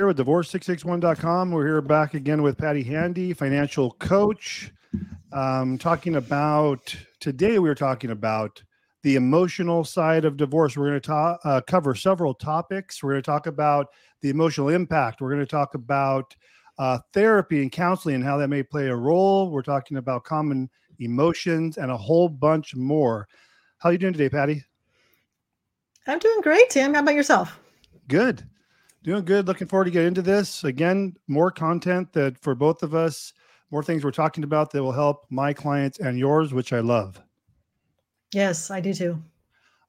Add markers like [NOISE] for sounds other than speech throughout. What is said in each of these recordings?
here with divorce661.com. We're here back again with Patti Handy, financial coach. Um, talking about today, we were talking about the emotional side of divorce. We're going to ta- uh, cover several topics. We're going to talk about the emotional impact. We're going to talk about uh, therapy and counseling and how that may play a role. We're talking about common emotions and a whole bunch more. How are you doing today, Patti? I'm doing great, Tim. How about yourself? Good. Doing good. Looking forward to get into this. Again, more content that for both of us, more things we're talking about that will help my clients and yours, which I love. Yes, I do too.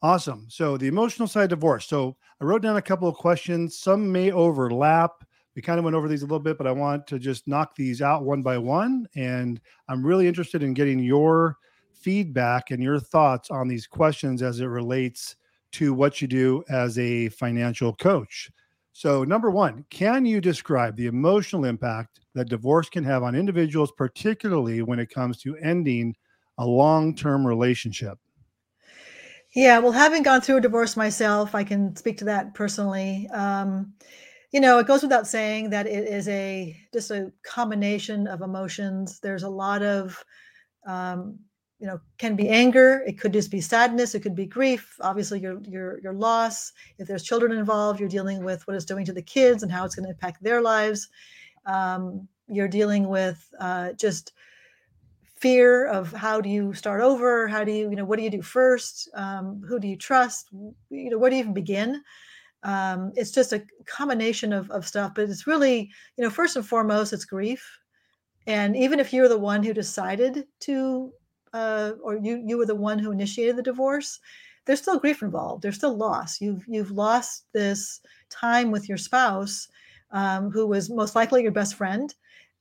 Awesome. So the emotional side divorce. So I wrote down a couple of questions. Some may overlap. We kind of went over these a little bit, but I want to just knock these out one by one. And I'm really interested in getting your feedback and your thoughts on these questions as it relates to what you do as a financial coach. So, number one, can you describe the emotional impact that divorce can have on individuals, particularly when it comes to ending a long term relationship? Yeah, well, having gone through a divorce myself, I can speak to that personally. Um, you know, it goes without saying that it is a just a combination of emotions. There's a lot of um, you know can be anger it could just be sadness it could be grief obviously your your your loss. If there's children involved you're dealing with what it's doing to the kids and how it's going to impact their lives. Um, you're dealing with uh, just fear of how do you start over? How do you you know what do you do first? Um, who do you trust? You know where do you even begin? Um, it's just a combination of, of stuff but it's really you know first and foremost it's grief. And even if you're the one who decided to uh, or you you were the one who initiated the divorce, there's still grief involved. There's still loss. You've you've lost this time with your spouse, um, who was most likely your best friend,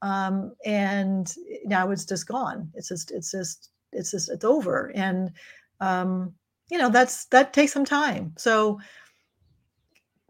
um, and now it's just gone. It's just it's just it's just it's over. And um, you know that's that takes some time. So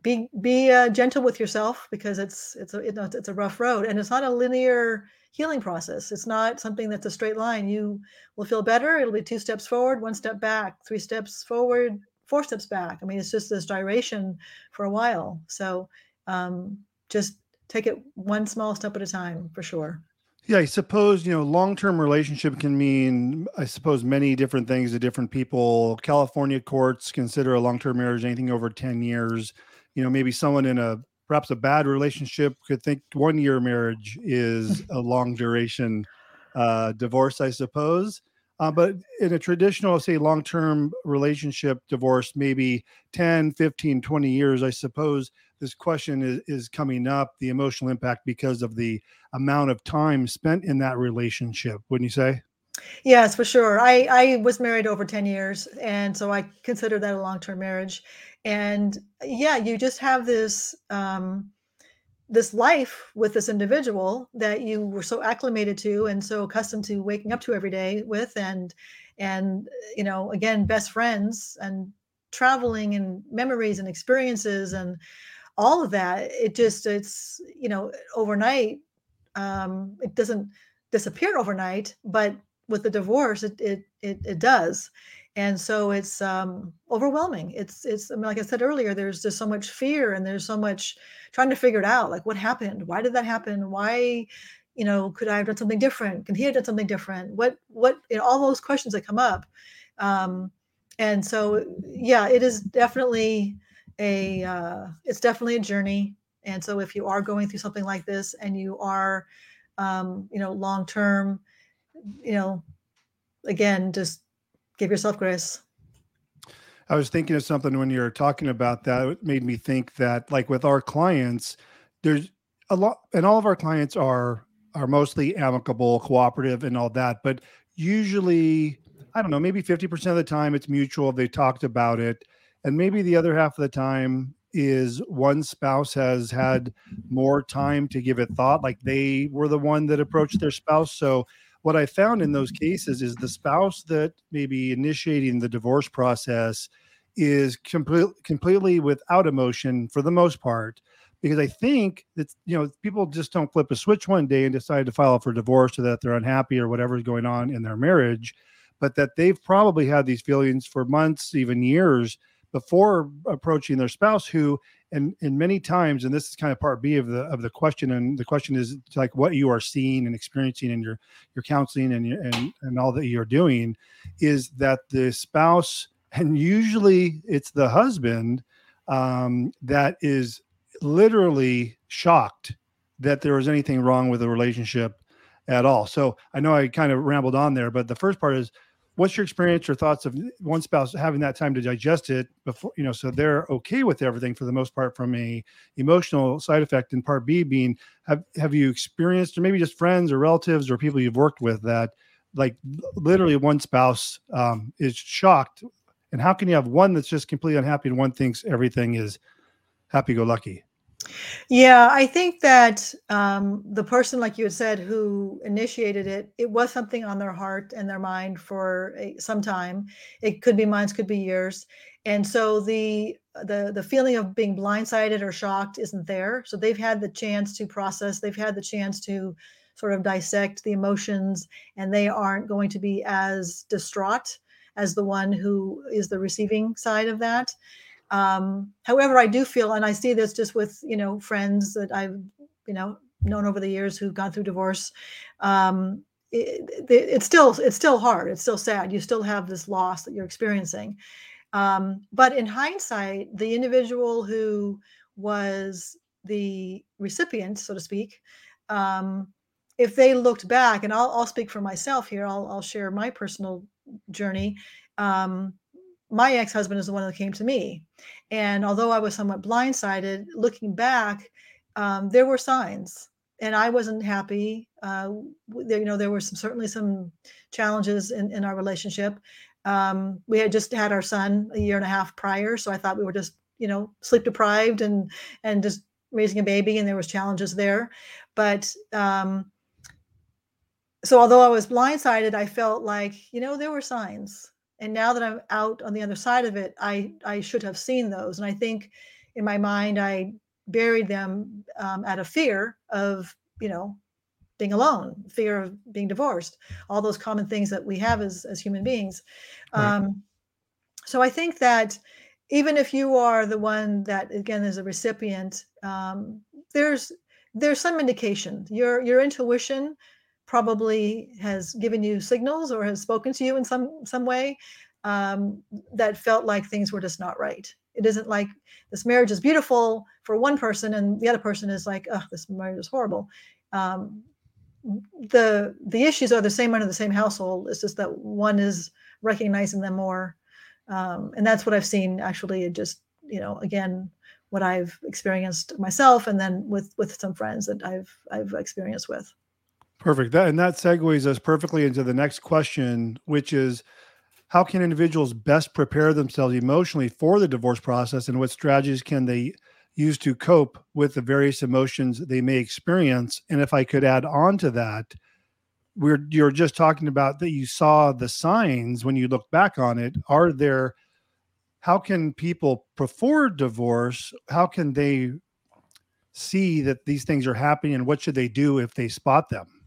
be be uh, gentle with yourself because it's it's a it's a rough road and it's not a linear healing process. It's not something that's a straight line. You will feel better. It'll be two steps forward, one step back, three steps forward, four steps back. I mean, it's just this gyration for a while. So um, just take it one small step at a time for sure. Yeah, I suppose, you know, long-term relationship can mean, I suppose, many different things to different people. California courts consider a long-term marriage anything over 10 years. You know, maybe someone in a perhaps a bad relationship could think one year marriage is [LAUGHS] a long duration uh, divorce, I suppose. Uh, but in a traditional, say, long term relationship divorce, maybe 10, 15, 20 years, I suppose this question is, is coming up the emotional impact because of the amount of time spent in that relationship, wouldn't you say? Yes, for sure. I, I was married over 10 years. And so I consider that a long term marriage and yeah you just have this um this life with this individual that you were so acclimated to and so accustomed to waking up to every day with and and you know again best friends and traveling and memories and experiences and all of that it just it's you know overnight um it doesn't disappear overnight but with the divorce it it it, it does and so it's um, overwhelming. It's it's I mean, like i said earlier there's just so much fear and there's so much trying to figure it out like what happened? Why did that happen? Why you know could i have done something different? Can he have done something different? What what you know, all those questions that come up. Um, and so yeah it is definitely a uh, it's definitely a journey. And so if you are going through something like this and you are um, you know long term you know again just give yourself grace. I was thinking of something when you were talking about that. It made me think that, like with our clients, there's a lot, and all of our clients are are mostly amicable, cooperative, and all that. But usually, I don't know, maybe fifty percent of the time it's mutual. They talked about it, and maybe the other half of the time is one spouse has had more time to give it thought, like they were the one that approached their spouse. So what I found in those mm-hmm. cases is the spouse that may be initiating the divorce process is complete, completely without emotion for the most part because I think that you know people just don't flip a switch one day and decide to file for divorce or that they're unhappy or whatever is going on in their marriage, but that they've probably had these feelings for months, even years before approaching their spouse who and and many times and this is kind of part b of the of the question and the question is like what you are seeing and experiencing in your your counseling and your, and and all that you're doing is that the spouse and usually it's the husband um, that is literally shocked that there was anything wrong with the relationship at all. So i know i kind of rambled on there but the first part is what's your experience or thoughts of one spouse having that time to digest it before you know so they're okay with everything for the most part from a emotional side effect and part b being have have you experienced or maybe just friends or relatives or people you've worked with that like literally one spouse um, is shocked and how can you have one that's just completely unhappy and one thinks everything is happy go lucky yeah, I think that um, the person, like you had said, who initiated it, it was something on their heart and their mind for a, some time. It could be months, could be years, and so the the the feeling of being blindsided or shocked isn't there. So they've had the chance to process. They've had the chance to sort of dissect the emotions, and they aren't going to be as distraught as the one who is the receiving side of that. Um, however, I do feel, and I see this just with you know friends that I've you know known over the years who've gone through divorce. Um, it, it, it's still it's still hard. It's still sad. You still have this loss that you're experiencing. Um, but in hindsight, the individual who was the recipient, so to speak, um, if they looked back, and I'll, I'll speak for myself here, I'll, I'll share my personal journey. Um, my ex-husband is the one that came to me. And although i was somewhat blindsided looking back um, there were signs. And i wasn't happy uh, there, you know there were some certainly some challenges in, in our relationship. Um, we had just had our son a year and a half prior so i thought we were just you know sleep deprived and and just raising a baby and there was challenges there. But um, so although i was blindsided i felt like you know there were signs and now that i'm out on the other side of it i i should have seen those. And i think in my mind i buried them um, out of fear of you know being alone fear of being divorced all those common things that we have as as human beings. Right. um, so i think that even if you are the one that again is a recipient um, there's there's some indication. Your your intuition probably has given you signals or has spoken to you in some some way um, that felt like things were just not right. It isn't like this marriage is beautiful for one person and the other person is like, oh, this marriage is horrible. Um, the the issues are the same under the same household. It's just that one is recognizing them more, um, and that's what I've seen actually. Just you know, again, what I've experienced myself, and then with with some friends that I've I've experienced with. Perfect. That and that segues us perfectly into the next question, which is how can individuals best prepare themselves emotionally for the divorce process and what strategies can they use to cope with the various emotions they may experience? And if I could add on to that, we're you're just talking about that you saw the signs when you look back on it. Are there how can people before divorce, how can they see that these things are happening and what should they do if they spot them?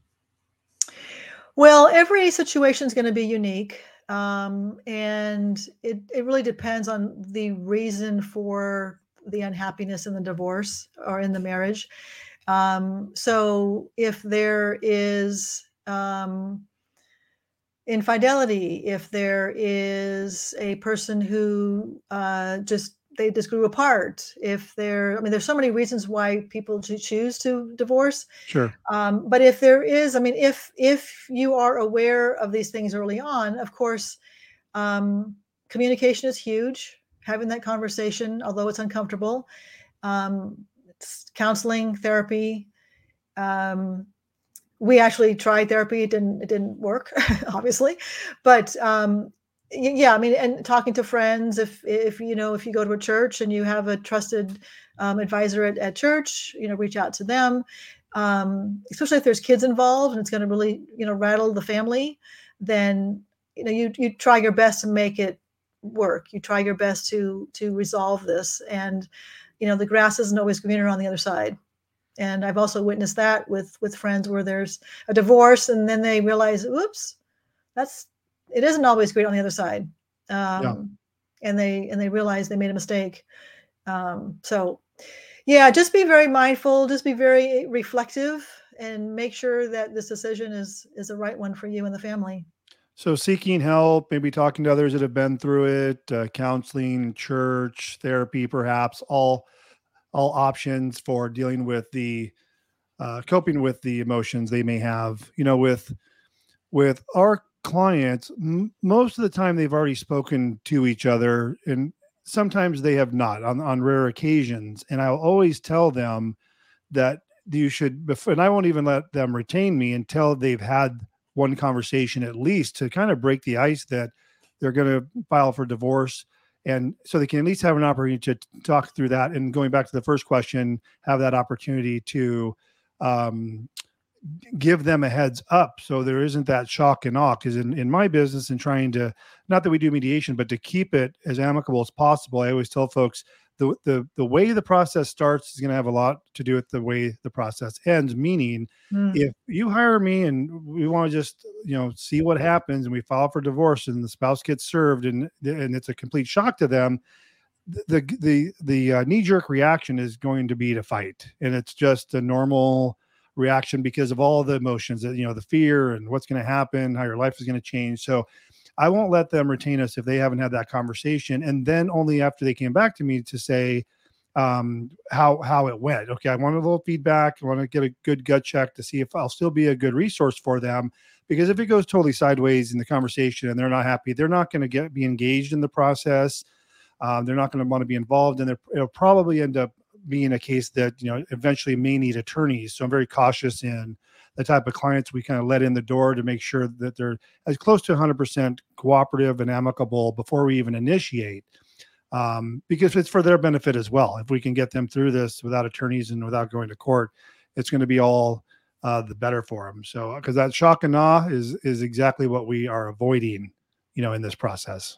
Well, every situation is going to be unique. Um, and it, it really depends on the reason for the unhappiness in the divorce or in the marriage. Um, so if there is um, infidelity, if there is a person who uh, just they just grew apart if they're i mean there's so many reasons why people choose to divorce sure. um, but if there is i mean if if you are aware of these things early on of course um, communication is huge. Having that conversation although it's uncomfortable um, it's counseling therapy um, we actually tried therapy. It didn't it didn't work [LAUGHS] obviously but um, yeah i mean and talking to friends if if you know if you go to a church and you have a trusted um, advisor at, at church you know reach out to them. Um, especially if there's kids involved and it's going to really you know rattle the family then you know you you try your best to make it work. You try your best to to resolve this. And you know the grass isn't always greener on the other side. And i've also witnessed that with with friends where there's a divorce and then they realize oops that's it isn't always great on the other side um, yeah. and they and they realize they made a mistake Um, so, yeah, just be very mindful, just be very reflective, and make sure that this decision is is the right one for you and the family. So, seeking help, maybe talking to others that have been through it, uh, counseling, church, therapy, perhaps all all options for dealing with the uh, coping with the emotions they may have. You know, with with our clients, m- most of the time they've already spoken to each other, and sometimes they have not on on rare occasions. And I'll always tell them that you should, and I won't even let them retain me until they've had one conversation at least to kind of break the ice that they're going to file for divorce and so they can at least have an opportunity to talk through that and going back to the first question have that opportunity to um, give them a heads up so there isn't that shock and awe because in, in my business and trying to not that we do mediation but to keep it as amicable as possible i always tell folks the the the way the process starts is going to have a lot to do with the way the process ends. Meaning, mm. if you hire me and we want to just you know see what happens, and we file for divorce, and the spouse gets served, and and it's a complete shock to them, the the the uh, knee jerk reaction is going to be to fight, and it's just a normal reaction because of all the emotions that you know the fear and what's going to happen, how your life is going to change. So I won't let them retain us if they haven't had that conversation. And then only after they came back to me to say um, how how it went. Okay, I want a little feedback. I want to get a good gut check to see if I'll still be a good resource for them. Because if it goes totally sideways in the conversation and they're not happy, they're not going to get be engaged in the process. Um, they're not going to want to be involved, and it'll probably end up being a case that you know eventually may need attorneys. So I'm very cautious in the type of clients we kind of let in the door to make sure that they're as close to 100% cooperative and amicable before we even initiate. Um, because it's for their benefit as well. If we can get them through this without attorneys and without going to court, it's going to be all uh, the better for them. So, because that shock and awe is is exactly what we are avoiding, you know, in this process.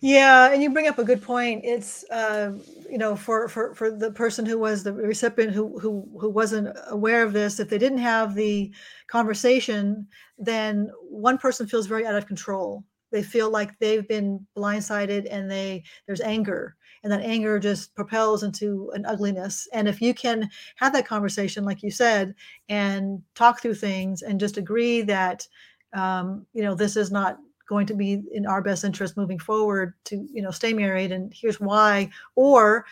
Yeah, and you bring up a good point. It's uh, you know for for for the person who was the recipient who who who wasn't aware of this, if they didn't have the conversation, then one person feels very out of control. They feel like they've been blindsided, and they there's anger, and that anger just propels into an ugliness. And if you can have that conversation, like you said, and talk through things, and just agree that um, you know this is not going to be in our best interest moving forward to you know stay married and here's why. Or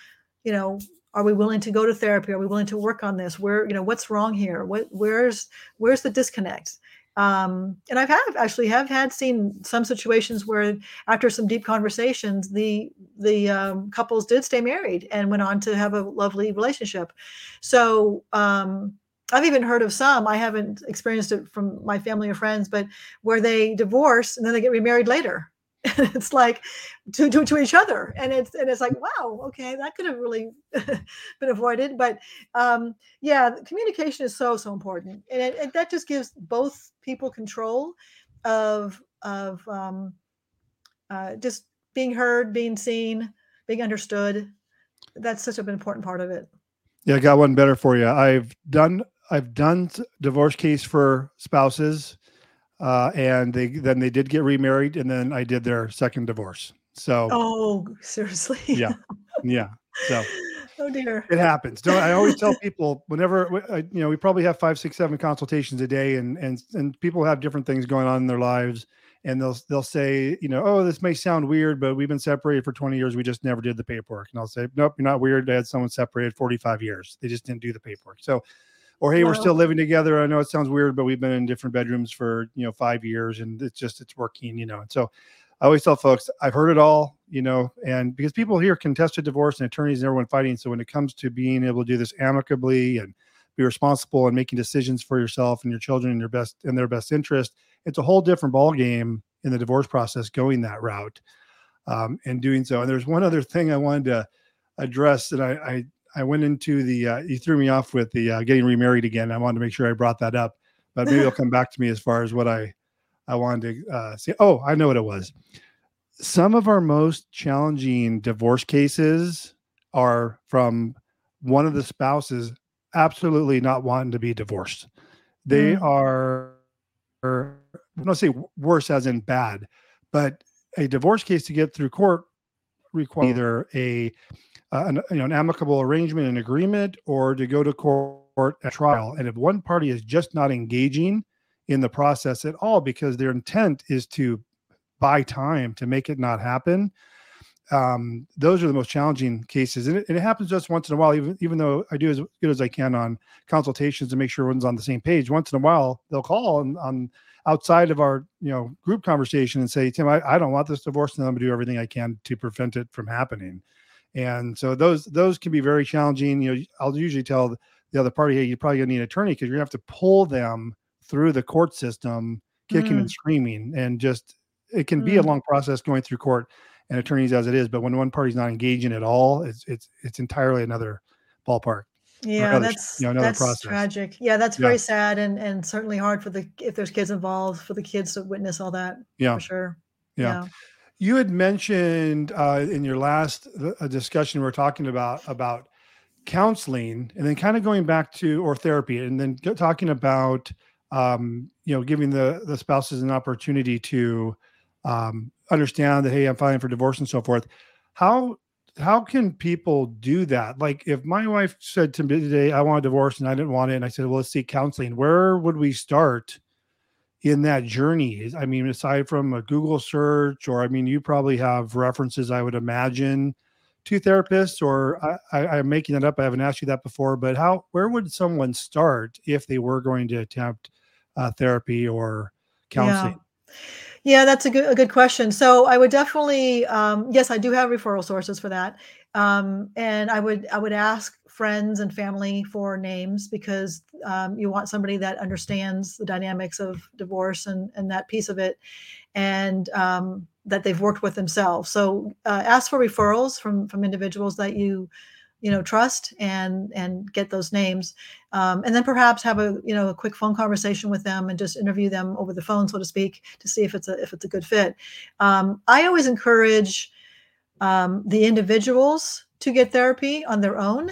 you know are we willing to go to therapy? Are we willing to work on this? Where you know what's wrong here? What where's where's the disconnect? Um, and I've have actually have had seen some situations where after some deep conversations, the the um, couples did stay married and went on to have a lovely relationship. So um, I've even heard of some, I haven't experienced it from my family or friends, but where they divorce and then they get remarried later. [LAUGHS] it's like to, to, to each other. And it's, and it's like, wow, okay, that could have really [LAUGHS] been avoided. But um, yeah, communication is so, so important. And, it, and that just gives both people control of, of um, uh, just being heard, being seen, being understood. That's such an important part of it. Yeah, I got one better for you. I've done I've done divorce case for spouses, uh, and they then they did get remarried, and then I did their second divorce. So oh, seriously, [LAUGHS] yeah, yeah. So [LAUGHS] oh dear, it happens. Don't I always tell people whenever you know we probably have five, six, seven consultations a day, and and and people have different things going on in their lives and they'll they'll say, you know, oh, this may sound weird, but we've been separated for 20 years. We just never did the paperwork. And I'll say, nope, you're not weird. I had someone separated 45 years. They just didn't do the paperwork. So or hey, we're still living together. I know it sounds weird, but we've been in different bedrooms for you know five years, and it's just it's working, you know. And so I always tell folks I've heard it all, you know, and because people hear contested divorce and attorneys and everyone fighting, so when it comes to being able to do this amicably and be responsible and making decisions for yourself and your children in your best in their best interest, it's a whole different ball game in the divorce process going that route um, and doing so. And there's one other thing I wanted to address that I, I I went into the uh, you threw me off with the uh, getting remarried again. I wanted to make sure I brought that up, but maybe it'll [LAUGHS] come back to me as far as what I I wanted to uh, say. Oh, I know what it was. Some of our most challenging divorce cases are from one of the spouses absolutely not wanting to be divorced. They mm. are, are I don't say worse as in bad, but a divorce case to get through court require either a uh, an, you know, an amicable arrangement and agreement or to go to court at trial. And if one party is just not engaging in the process at all because their intent is to buy time to make it not happen, um, those are the most challenging cases. And it, and it, happens just once in a while, even, even though I do as good as I can on consultations to make sure everyone's on the same page. Once in a while, they'll call on, on outside of our you know group conversation and say, Tim, I, I don't want this divorce, and I'm gonna do everything I can to prevent it from happening. And so those those can be very challenging. You know, I'll usually tell the other party, hey, you're probably gonna need an attorney because you're gonna have to pull them through the court system, kicking mm. and screaming, and just it can mm. be a mm. long process going through court and attorneys as it is. But when one party's not engaging at all, it's it's it's entirely another ballpark. Yeah, another, that's you know, that's process. tragic. Yeah, that's very yeah. sad and and certainly hard for the if there's kids involved for the kids to witness all that. Yeah, for sure. Yeah. yeah. You had mentioned uh, in your last uh, discussion we are talking about about counseling, and then kind of going back to or therapy, and then talking about um, you know giving the the spouses an opportunity to um, understand that hey i'm filing for divorce and so forth. How how can people do that? Like if my wife said to me today i want a divorce and i didn't want it and i said well let's seek counseling where would we start in that journey i mean aside from a google search or i mean you probably have references i would imagine to therapists or I, am making that up i haven't asked you that before but how where would someone start if they were going to attempt uh, therapy or counseling yeah. Yeah, that's a good a good question. So I would definitely, um, yes, I do have referral sources for that, um, and I would I would ask friends and family for names because um, you want somebody that understands the dynamics of divorce and and that piece of it, and um, that they've worked with themselves. So uh, ask for referrals from from individuals that you you know trust and and get those names um, and then perhaps have a you know a quick phone conversation with them and just interview them over the phone so to speak to see if it's a if it's a good fit um, i always encourage um, the individuals to get therapy on their own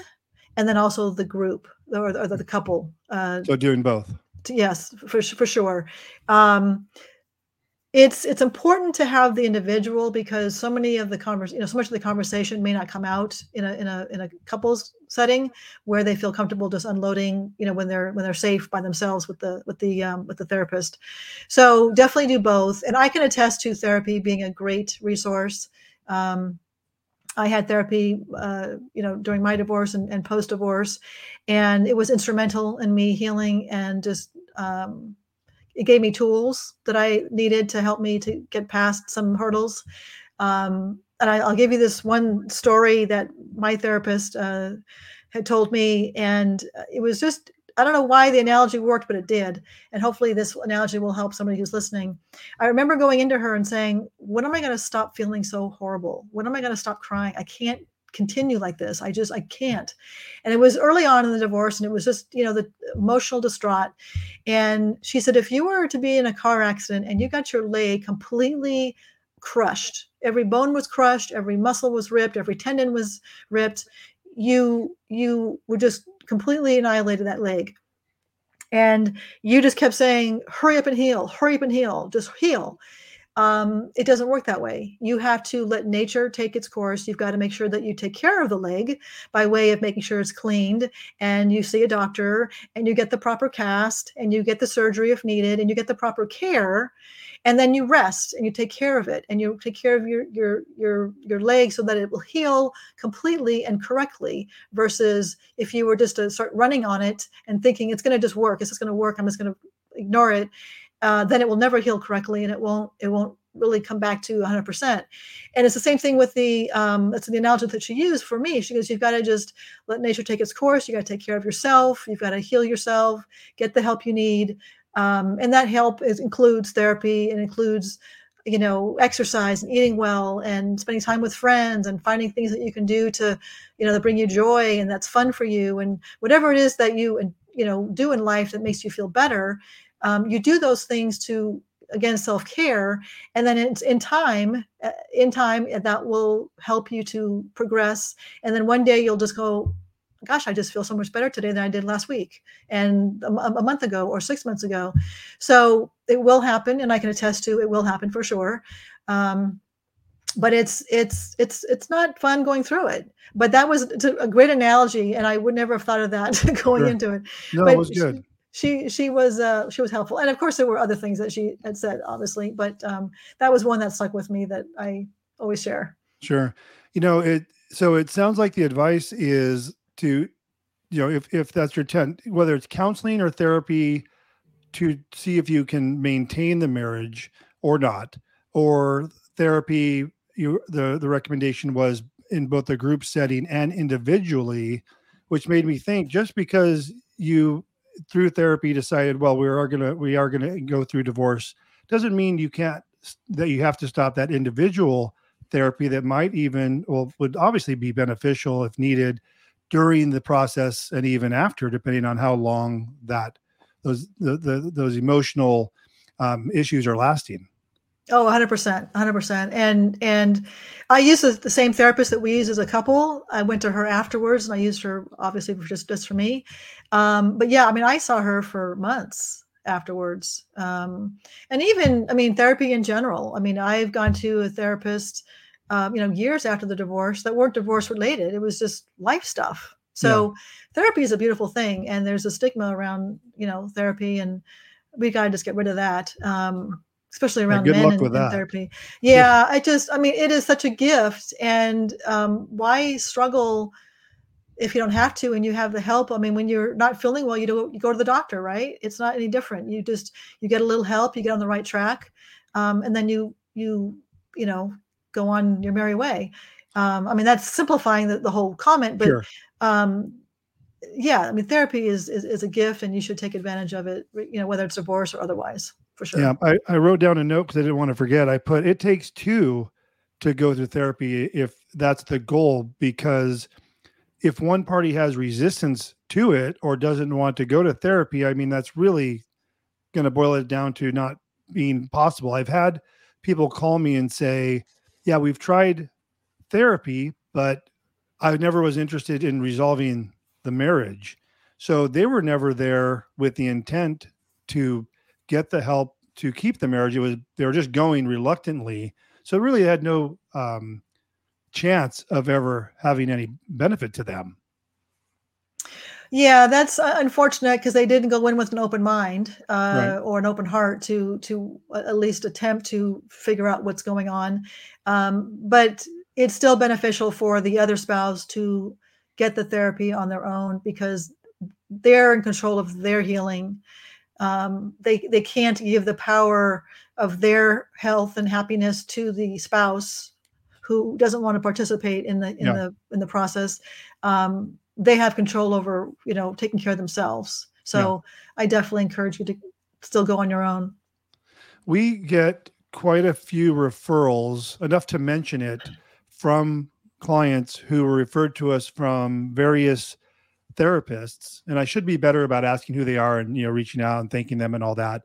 and then also the group or, or the, the couple uh, so doing both. yes for, for sure. Um, it's it's important to have the individual because so many of the convers you know so much of the conversation may not come out in a in a in a couples setting where they feel comfortable just unloading you know when they're when they're safe by themselves with the with the um, with the therapist. So definitely do both. And i can attest to therapy being a great resource. Um, I had therapy, uh, you know, during my divorce and, and post divorce, and it was instrumental in me healing and just um, it gave me tools that I needed to help me to get past some hurdles. Um, and I, will give you this one story that my therapist uh, had told me, and it was just I don't know why the analogy worked, but it did. And hopefully, this analogy will help somebody who's listening. I remember going into her and saying, When am I going to stop feeling so horrible? When am I going to stop crying? I can't continue like this. I just I can't. And it was early on in the divorce and it was just, you know, the emotional distraught. And she said if you were to be in a car accident and you got your leg completely crushed, every bone was crushed, every muscle was ripped, every tendon was ripped, you you were just completely annihilated that leg. And you just kept saying, hurry up and heal, hurry up and heal, just heal um, it doesn't work that way. You have to let nature take its course. You've got to make sure that you take care of the leg by way of making sure it's cleaned and you see a doctor and you get the proper cast and you get the surgery if needed and you get the proper care and then you rest and you take care of it and you take care of your your your your leg so that it will heal completely and correctly versus if you were just to start running on it and thinking it's going to just work it's just going to work i'm just going to ignore it uh, then it will never heal correctly and it won't it won't really come back to 100% and it's the same thing with the um, that's the analogy that she used for me. She goes you've got to just let nature take its course you got to take care of yourself you've got to heal yourself get the help you need um, and that help is, includes therapy and includes you know exercise and eating well and spending time with friends and finding things that you can do to you know that bring you joy and that's fun for you. And whatever it is that you you know do in life that makes you feel better um, you do those things to again self-care. And then it's in time uh, in time that will help you to progress. And then one day you'll just go gosh i just feel so much better today than i did last week and a, a month ago or six months ago so it will happen and i can attest to it will happen for sure um, but it's it's it's it's not fun going through it. But that was a great analogy, and I would never have thought of that [LAUGHS] going Sure. into it. No, But it was good. she she was uh she was helpful and of course there were other things that she had said obviously but um that was one that stuck with me that i always share Sure. You know, it so it sounds like the advice is to, you know, if if that's your intent, whether it's counseling or therapy to see if you can maintain the marriage or not, or therapy, you the the recommendation was in both the group setting and individually, which made me think just because you through therapy decided, well, we are gonna we are gonna go through divorce, doesn't mean you can't that you have to stop that individual therapy that might even well would obviously be beneficial if needed during the process and even after depending on how long that those the, the those emotional um, issues are lasting. Oh 100% 100% and and i use the, the same therapist that we use as a couple. I went to her afterwards and i used her obviously for just just for me. Um but yeah i mean i saw her for months afterwards. Um and even i mean therapy in general. I mean i've gone to a therapist um, you know, years after the divorce that weren't divorce related. It was just life stuff. So therapy is a beautiful thing, and there's a stigma around you know therapy, and we got to just get rid of that, um, especially around good men and, and therapy. [LAUGHS] Yeah, I just, I mean, it is such a gift, and um, why struggle? If you don't have to, and you have the help, I mean, when you're not feeling well, you do you go to the doctor, right? It's not any different. You just you get a little help, you get on the right track, um, and then you you you know go on your merry way. Um, I mean, that's simplifying the, the whole comment, but sure um, yeah, I mean, therapy is, is is a gift, and you should take advantage of it. You know, whether it's divorce or otherwise, for sure. yeah I, I wrote down a note because i didn't want to forget i put it takes two to go through therapy if that's the goal because if one party has resistance to it or doesn't want to go to therapy i mean that's really going to boil it down to not being possible i've had people call me and say yeah we've tried therapy but i never was interested in resolving the marriage. So they were never there with the intent to get the help to keep the marriage. It was they were just going reluctantly. So really had no um, chance of ever having any benefit to them Yeah, that's uh, unfortunate because they didn't go in with an open mind Right. uh, or an open heart to to at least attempt to figure out what's going on. Um, but it's still beneficial for the other spouse to get the therapy on their own because they're in control of their healing. Um, they they can't give the power of their health and happiness to the spouse who doesn't want to participate in the in Yeah. the in the process. Um, they have control over you know taking care of themselves. So I definitely encourage you to still go on your own. we get quite a few referrals, enough to mention it, from clients who were referred to us from various therapists. And I should be better about asking who they are and you know reaching out and thanking them and all that.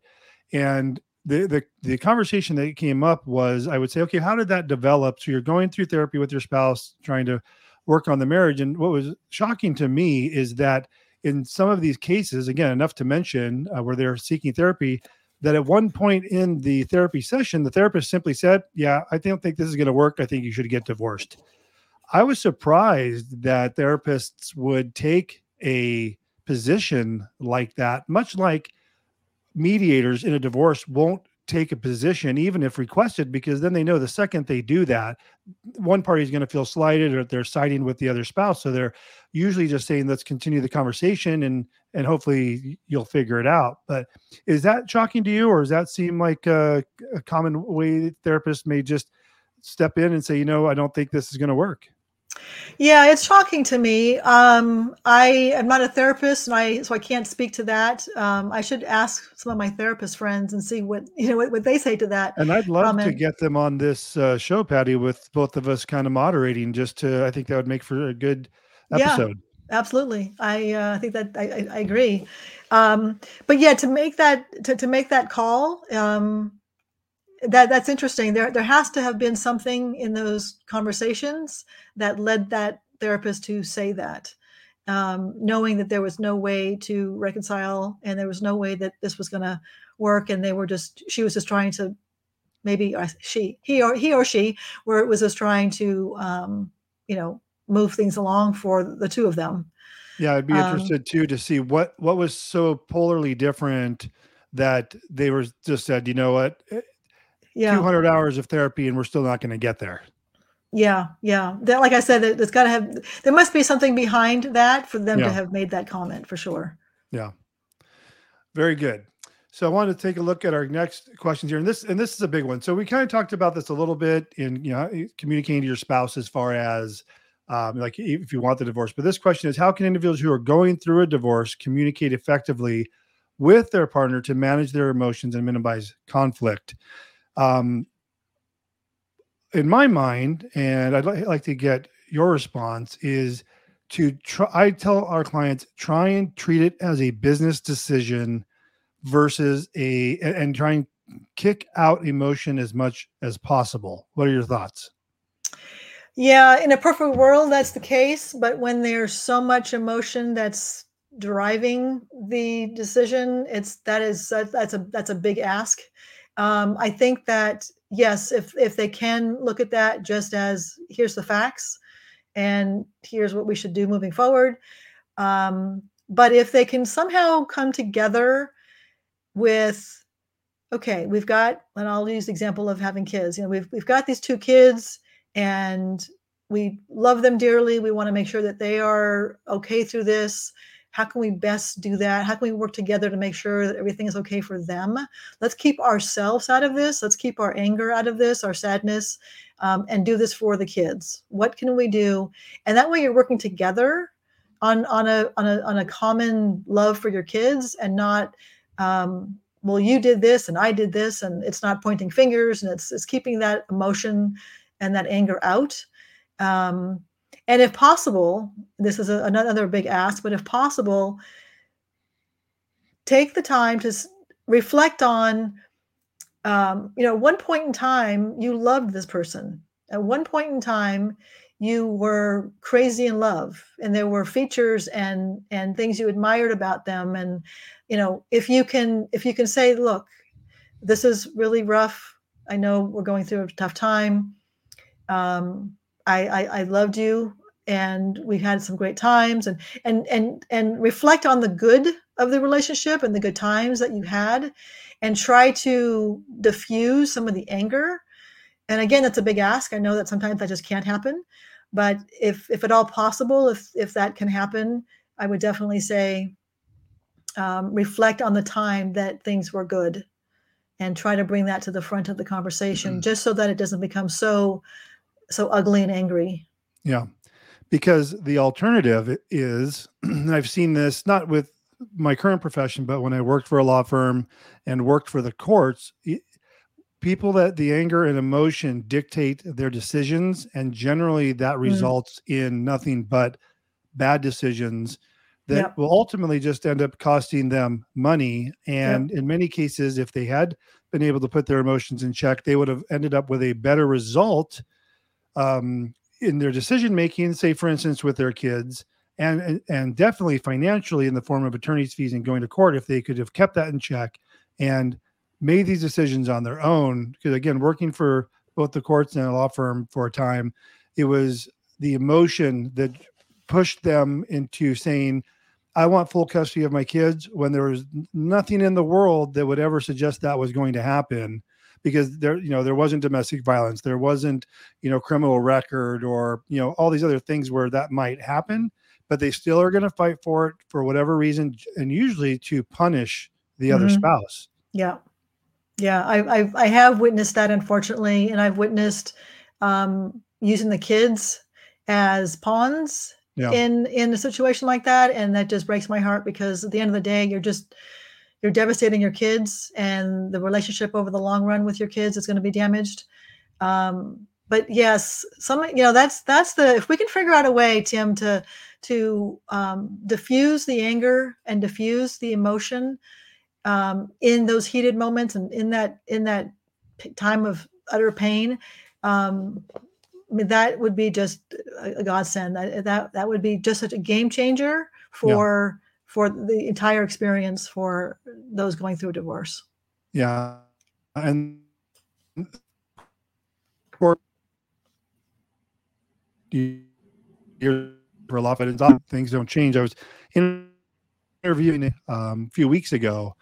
And the the the conversation that came up was I would say, okay, how did that develop? So you're going through therapy with your spouse, trying to work on the marriage. And what was shocking to me is that in some of these cases, again, enough to mention uh, where they're seeking therapy, that at one point in the therapy session, the therapist simply said, Yeah, I don't think this is going to work. I think you should get divorced. I was surprised that therapists would take a position like that, much like mediators in a divorce won't take a position, even if requested, because then they know the second they do that, one party is going to feel slighted or they're siding with the other spouse. So they're usually just saying, let's continue the conversation and and hopefully you'll figure it out. But is that shocking to you, or does that seem like a, a common way therapists may just step in and say, you know, I don't think this is going to work? Yeah, it's shocking to me. Um, I am not a therapist, and I so I can't speak to that. Um, I should ask some of my therapist friends and see what you know what, what they say to that. And I'd love to get them on this uh, show, Patti, with both of us kind of moderating. Just to, I think that would make for a good Yeah. episode. Absolutely, I uh, think that I, I, I agree. Um, but yeah, to make that to, to make that call, um, that that's interesting. There there has to have been something in those conversations that led that therapist to say that, um, knowing that there was no way to reconcile and there was no way that this was going to work, and they were just she was just trying to maybe she, he or he or she, where it was just trying to, um, you know, move things along for the two of them. Yeah, I'd be um, interested too to see what what was so polarly different that they were just said, you know what, yeah. 200 hours of therapy and we're still not going to get there. Yeah, yeah. That, like I said, it's got to have. There must be something behind that for them yeah. to have made that comment for sure. Yeah. Very good. So I wanted to take a look at our next questions here, and this and this is a big one. So we kind of talked about this a little bit in you know communicating to your spouse as far as um, like if you want the divorce. But this question is: How can individuals who are going through a divorce communicate effectively with their partner to manage their emotions and minimize conflict? Um, in my mind, and I'd li- like to get your response, is to try. I tell our clients try and treat it as a business decision versus a and, and try and kick out emotion as much as possible. What are your thoughts? Yeah, in a perfect world, that's the case. But when there's so much emotion that's driving the decision, it's that is that's a that's a big ask. Um, I think that yes, if if they can look at that just as here's the facts, and here's what we should do moving forward. Um, but if they can somehow come together with, okay, we've got, and I'll use the example of having kids. You know, we've we've got these two kids, and we love them dearly. We want to make sure that they are okay through this how can we best do that? How can we work together to make sure that everything is okay for them? Let's keep ourselves out of this. Let's keep our anger out of this our sadness um, and do this for the kids. What can we do? And that way you're working together on on a on a on a common love for your kids and not um, well you did this and i did this and it's not pointing fingers and it's it's keeping that emotion and that anger out. Um, and if possible, this is a, another big ask, but if possible, take the time to reflect on, um, you know, one point in time, you loved this person. At one point in time, you were crazy in love and there were features and and things you admired about them. And you know if you can if you can say look this is really rough. I know we're going through a tough time. Um, I, I, I loved you and we had some great times and and and and reflect on the good of the relationship and the good times that you had and try to diffuse some of the anger and again that's a big ask i know that sometimes that just can't happen but if if at all possible if if that can happen i would definitely say um, reflect on the time that things were good and try to bring that to the front of the conversation mm-hmm. just so that it doesn't become so so ugly and angry. Yeah. Because the alternative is, [CLEARS THROAT] and I've seen this not with my current profession, but when I worked for a law firm and worked for the courts, people that the anger and emotion dictate their decisions. And generally that mm. results mm. in nothing but bad decisions that yep. will ultimately just end up costing them money. And yep. in many cases, if they had been able to put their emotions in check, they would have ended up with a better result um, in their decision making, say for instance with their kids, and and definitely financially in the form of attorney's fees and going to court if they could have kept that in check and made these decisions on their own. Because again, working for both the courts and a law firm for a time, it was the emotion that pushed them into saying, I want full custody of my kids when there was nothing in the world that would ever suggest that was going to happen because there you know there wasn't domestic violence there wasn't you know criminal record or you know all these other things where that might happen but they still are going to fight for it for whatever reason and usually to punish the mm-hmm. other spouse yeah yeah I, I've, i have witnessed that unfortunately and i've witnessed um, using the kids as pawns yeah. in in a situation like that and that just breaks my heart because at the end of the day you're just you're devastating your kids and the relationship over the long run with your kids is going to be damaged um, but yes some you know that's that's the if we can figure out a way tim to to um, diffuse the anger and diffuse the emotion um, in those heated moments and in that in that time of utter pain um, I mean, that would be just a godsend. That that would be just such a game changer for for the entire experience for those going through divorce. Yeah. And for you're for a lot of things don't change. I was interviewing um, a few weeks ago,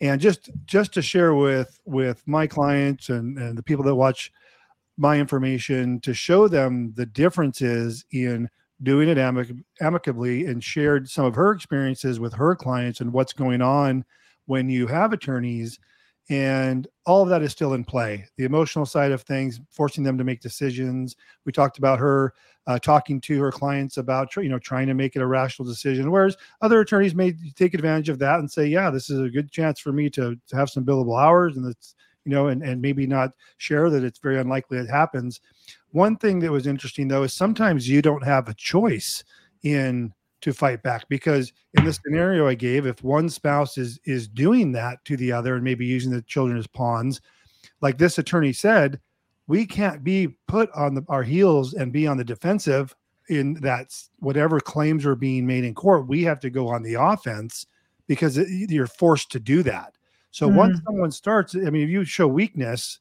and just just to share with with my clients and and the people that watch my information to show them the differences in doing it amic- amicably and shared some of her experiences with her clients and what's going on when you have attorneys. And all of that is still in play. The emotional side of things forcing them to make decisions. We talked about her uh, talking to her clients about you know trying to make it a rational decision whereas other attorneys may take advantage of that and say yeah this is a good chance for me to, to have some billable hours and it's you know and, and maybe not share that it's very unlikely it happens one thing that was interesting though is sometimes you don't have a choice in to fight back because in the scenario I gave, if one spouse is is doing that to the other and maybe using the children as pawns, like this attorney said, we can't be put on the, our heels and be on the defensive in that whatever claims are being made in court. We have to go on the offense because you're forced to do that. So mm-hmm. once someone starts, I mean, if you show weakness,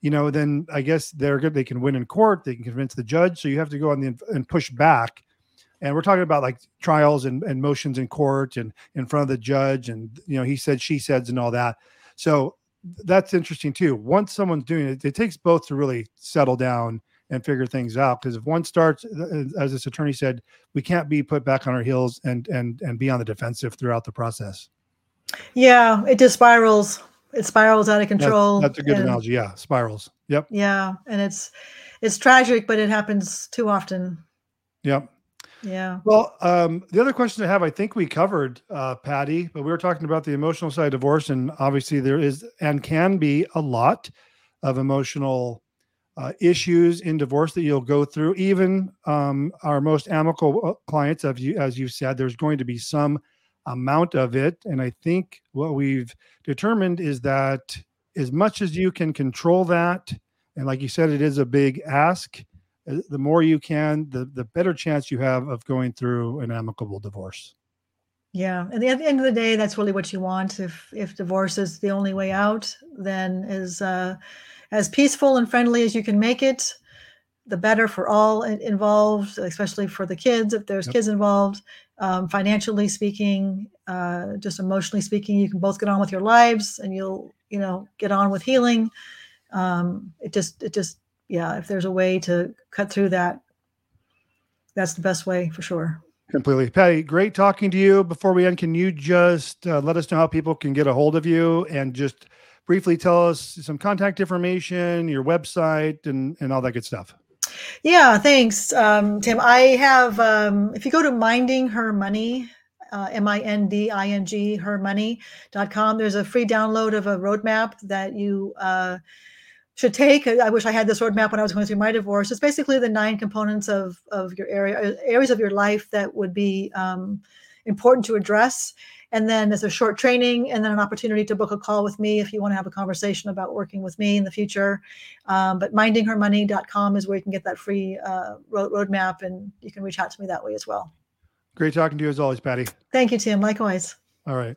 you know, then I guess they're good. They can win in court. They can convince the judge. So you have to go on the and push back and we're talking about like trials and, and motions in court and in front of the judge and you know he said she says and all that so that's interesting too once someone's doing it it takes both to really settle down and figure things out because if one starts uh, as this attorney said we can't be put back on our heels and and and be on the defensive throughout the process yeah it just spirals it spirals out of control that's, that's a good and, analogy yeah spirals yep yeah and it's it's tragic but it happens too often yep yeah. Well, um, the other question I have, I think we covered, uh, Patti, but we were talking about the emotional side of divorce, and obviously there is and can be a lot of emotional uh, issues in divorce that you'll go through. Even um, our most amicable uh, clients, as you as you said, there's going to be some amount of it, and I think what we've determined is that as much as you can control that, and like you said, it is a big ask uh, the more you can, the the better chance you have of going through an amicable divorce. Yeah, and at the end of the day, that's really what you want. If if divorce is the only way out, then is uh, as peaceful and friendly as you can make it, the better for all involved, especially for the kids if there's yep. kids involved. Um, financially speaking, uh, just emotionally speaking, you can both get on with your lives, and you'll you know get on with healing. Um, it just it just yeah, if there's a way to cut through that, that's the best way for sure. Completely. Patti, great talking to you. Before we end, can you just uh, let us know how people can get a hold of you and just briefly tell us some contact information, your website, and, and all that good stuff? Yeah, thanks, um, Tim. I have, um, if you go to Minding Her Money, uh, M-I-N-D-I-N-G, hermoney.com, there's a free download of a roadmap that you uh, should take. I wish I had this roadmap when I was going through my divorce. It's basically the nine components of of your area areas of your life that would be um, important to address. And then there's a short training, and then an opportunity to book a call with me if you want to have a conversation about working with me in the future. Um, but mindinghermoney.com is where you can get that free uh, road, roadmap, and you can reach out to me that way as well. Great talking to you as always, Patti. Thank you, Tim. Likewise. All right.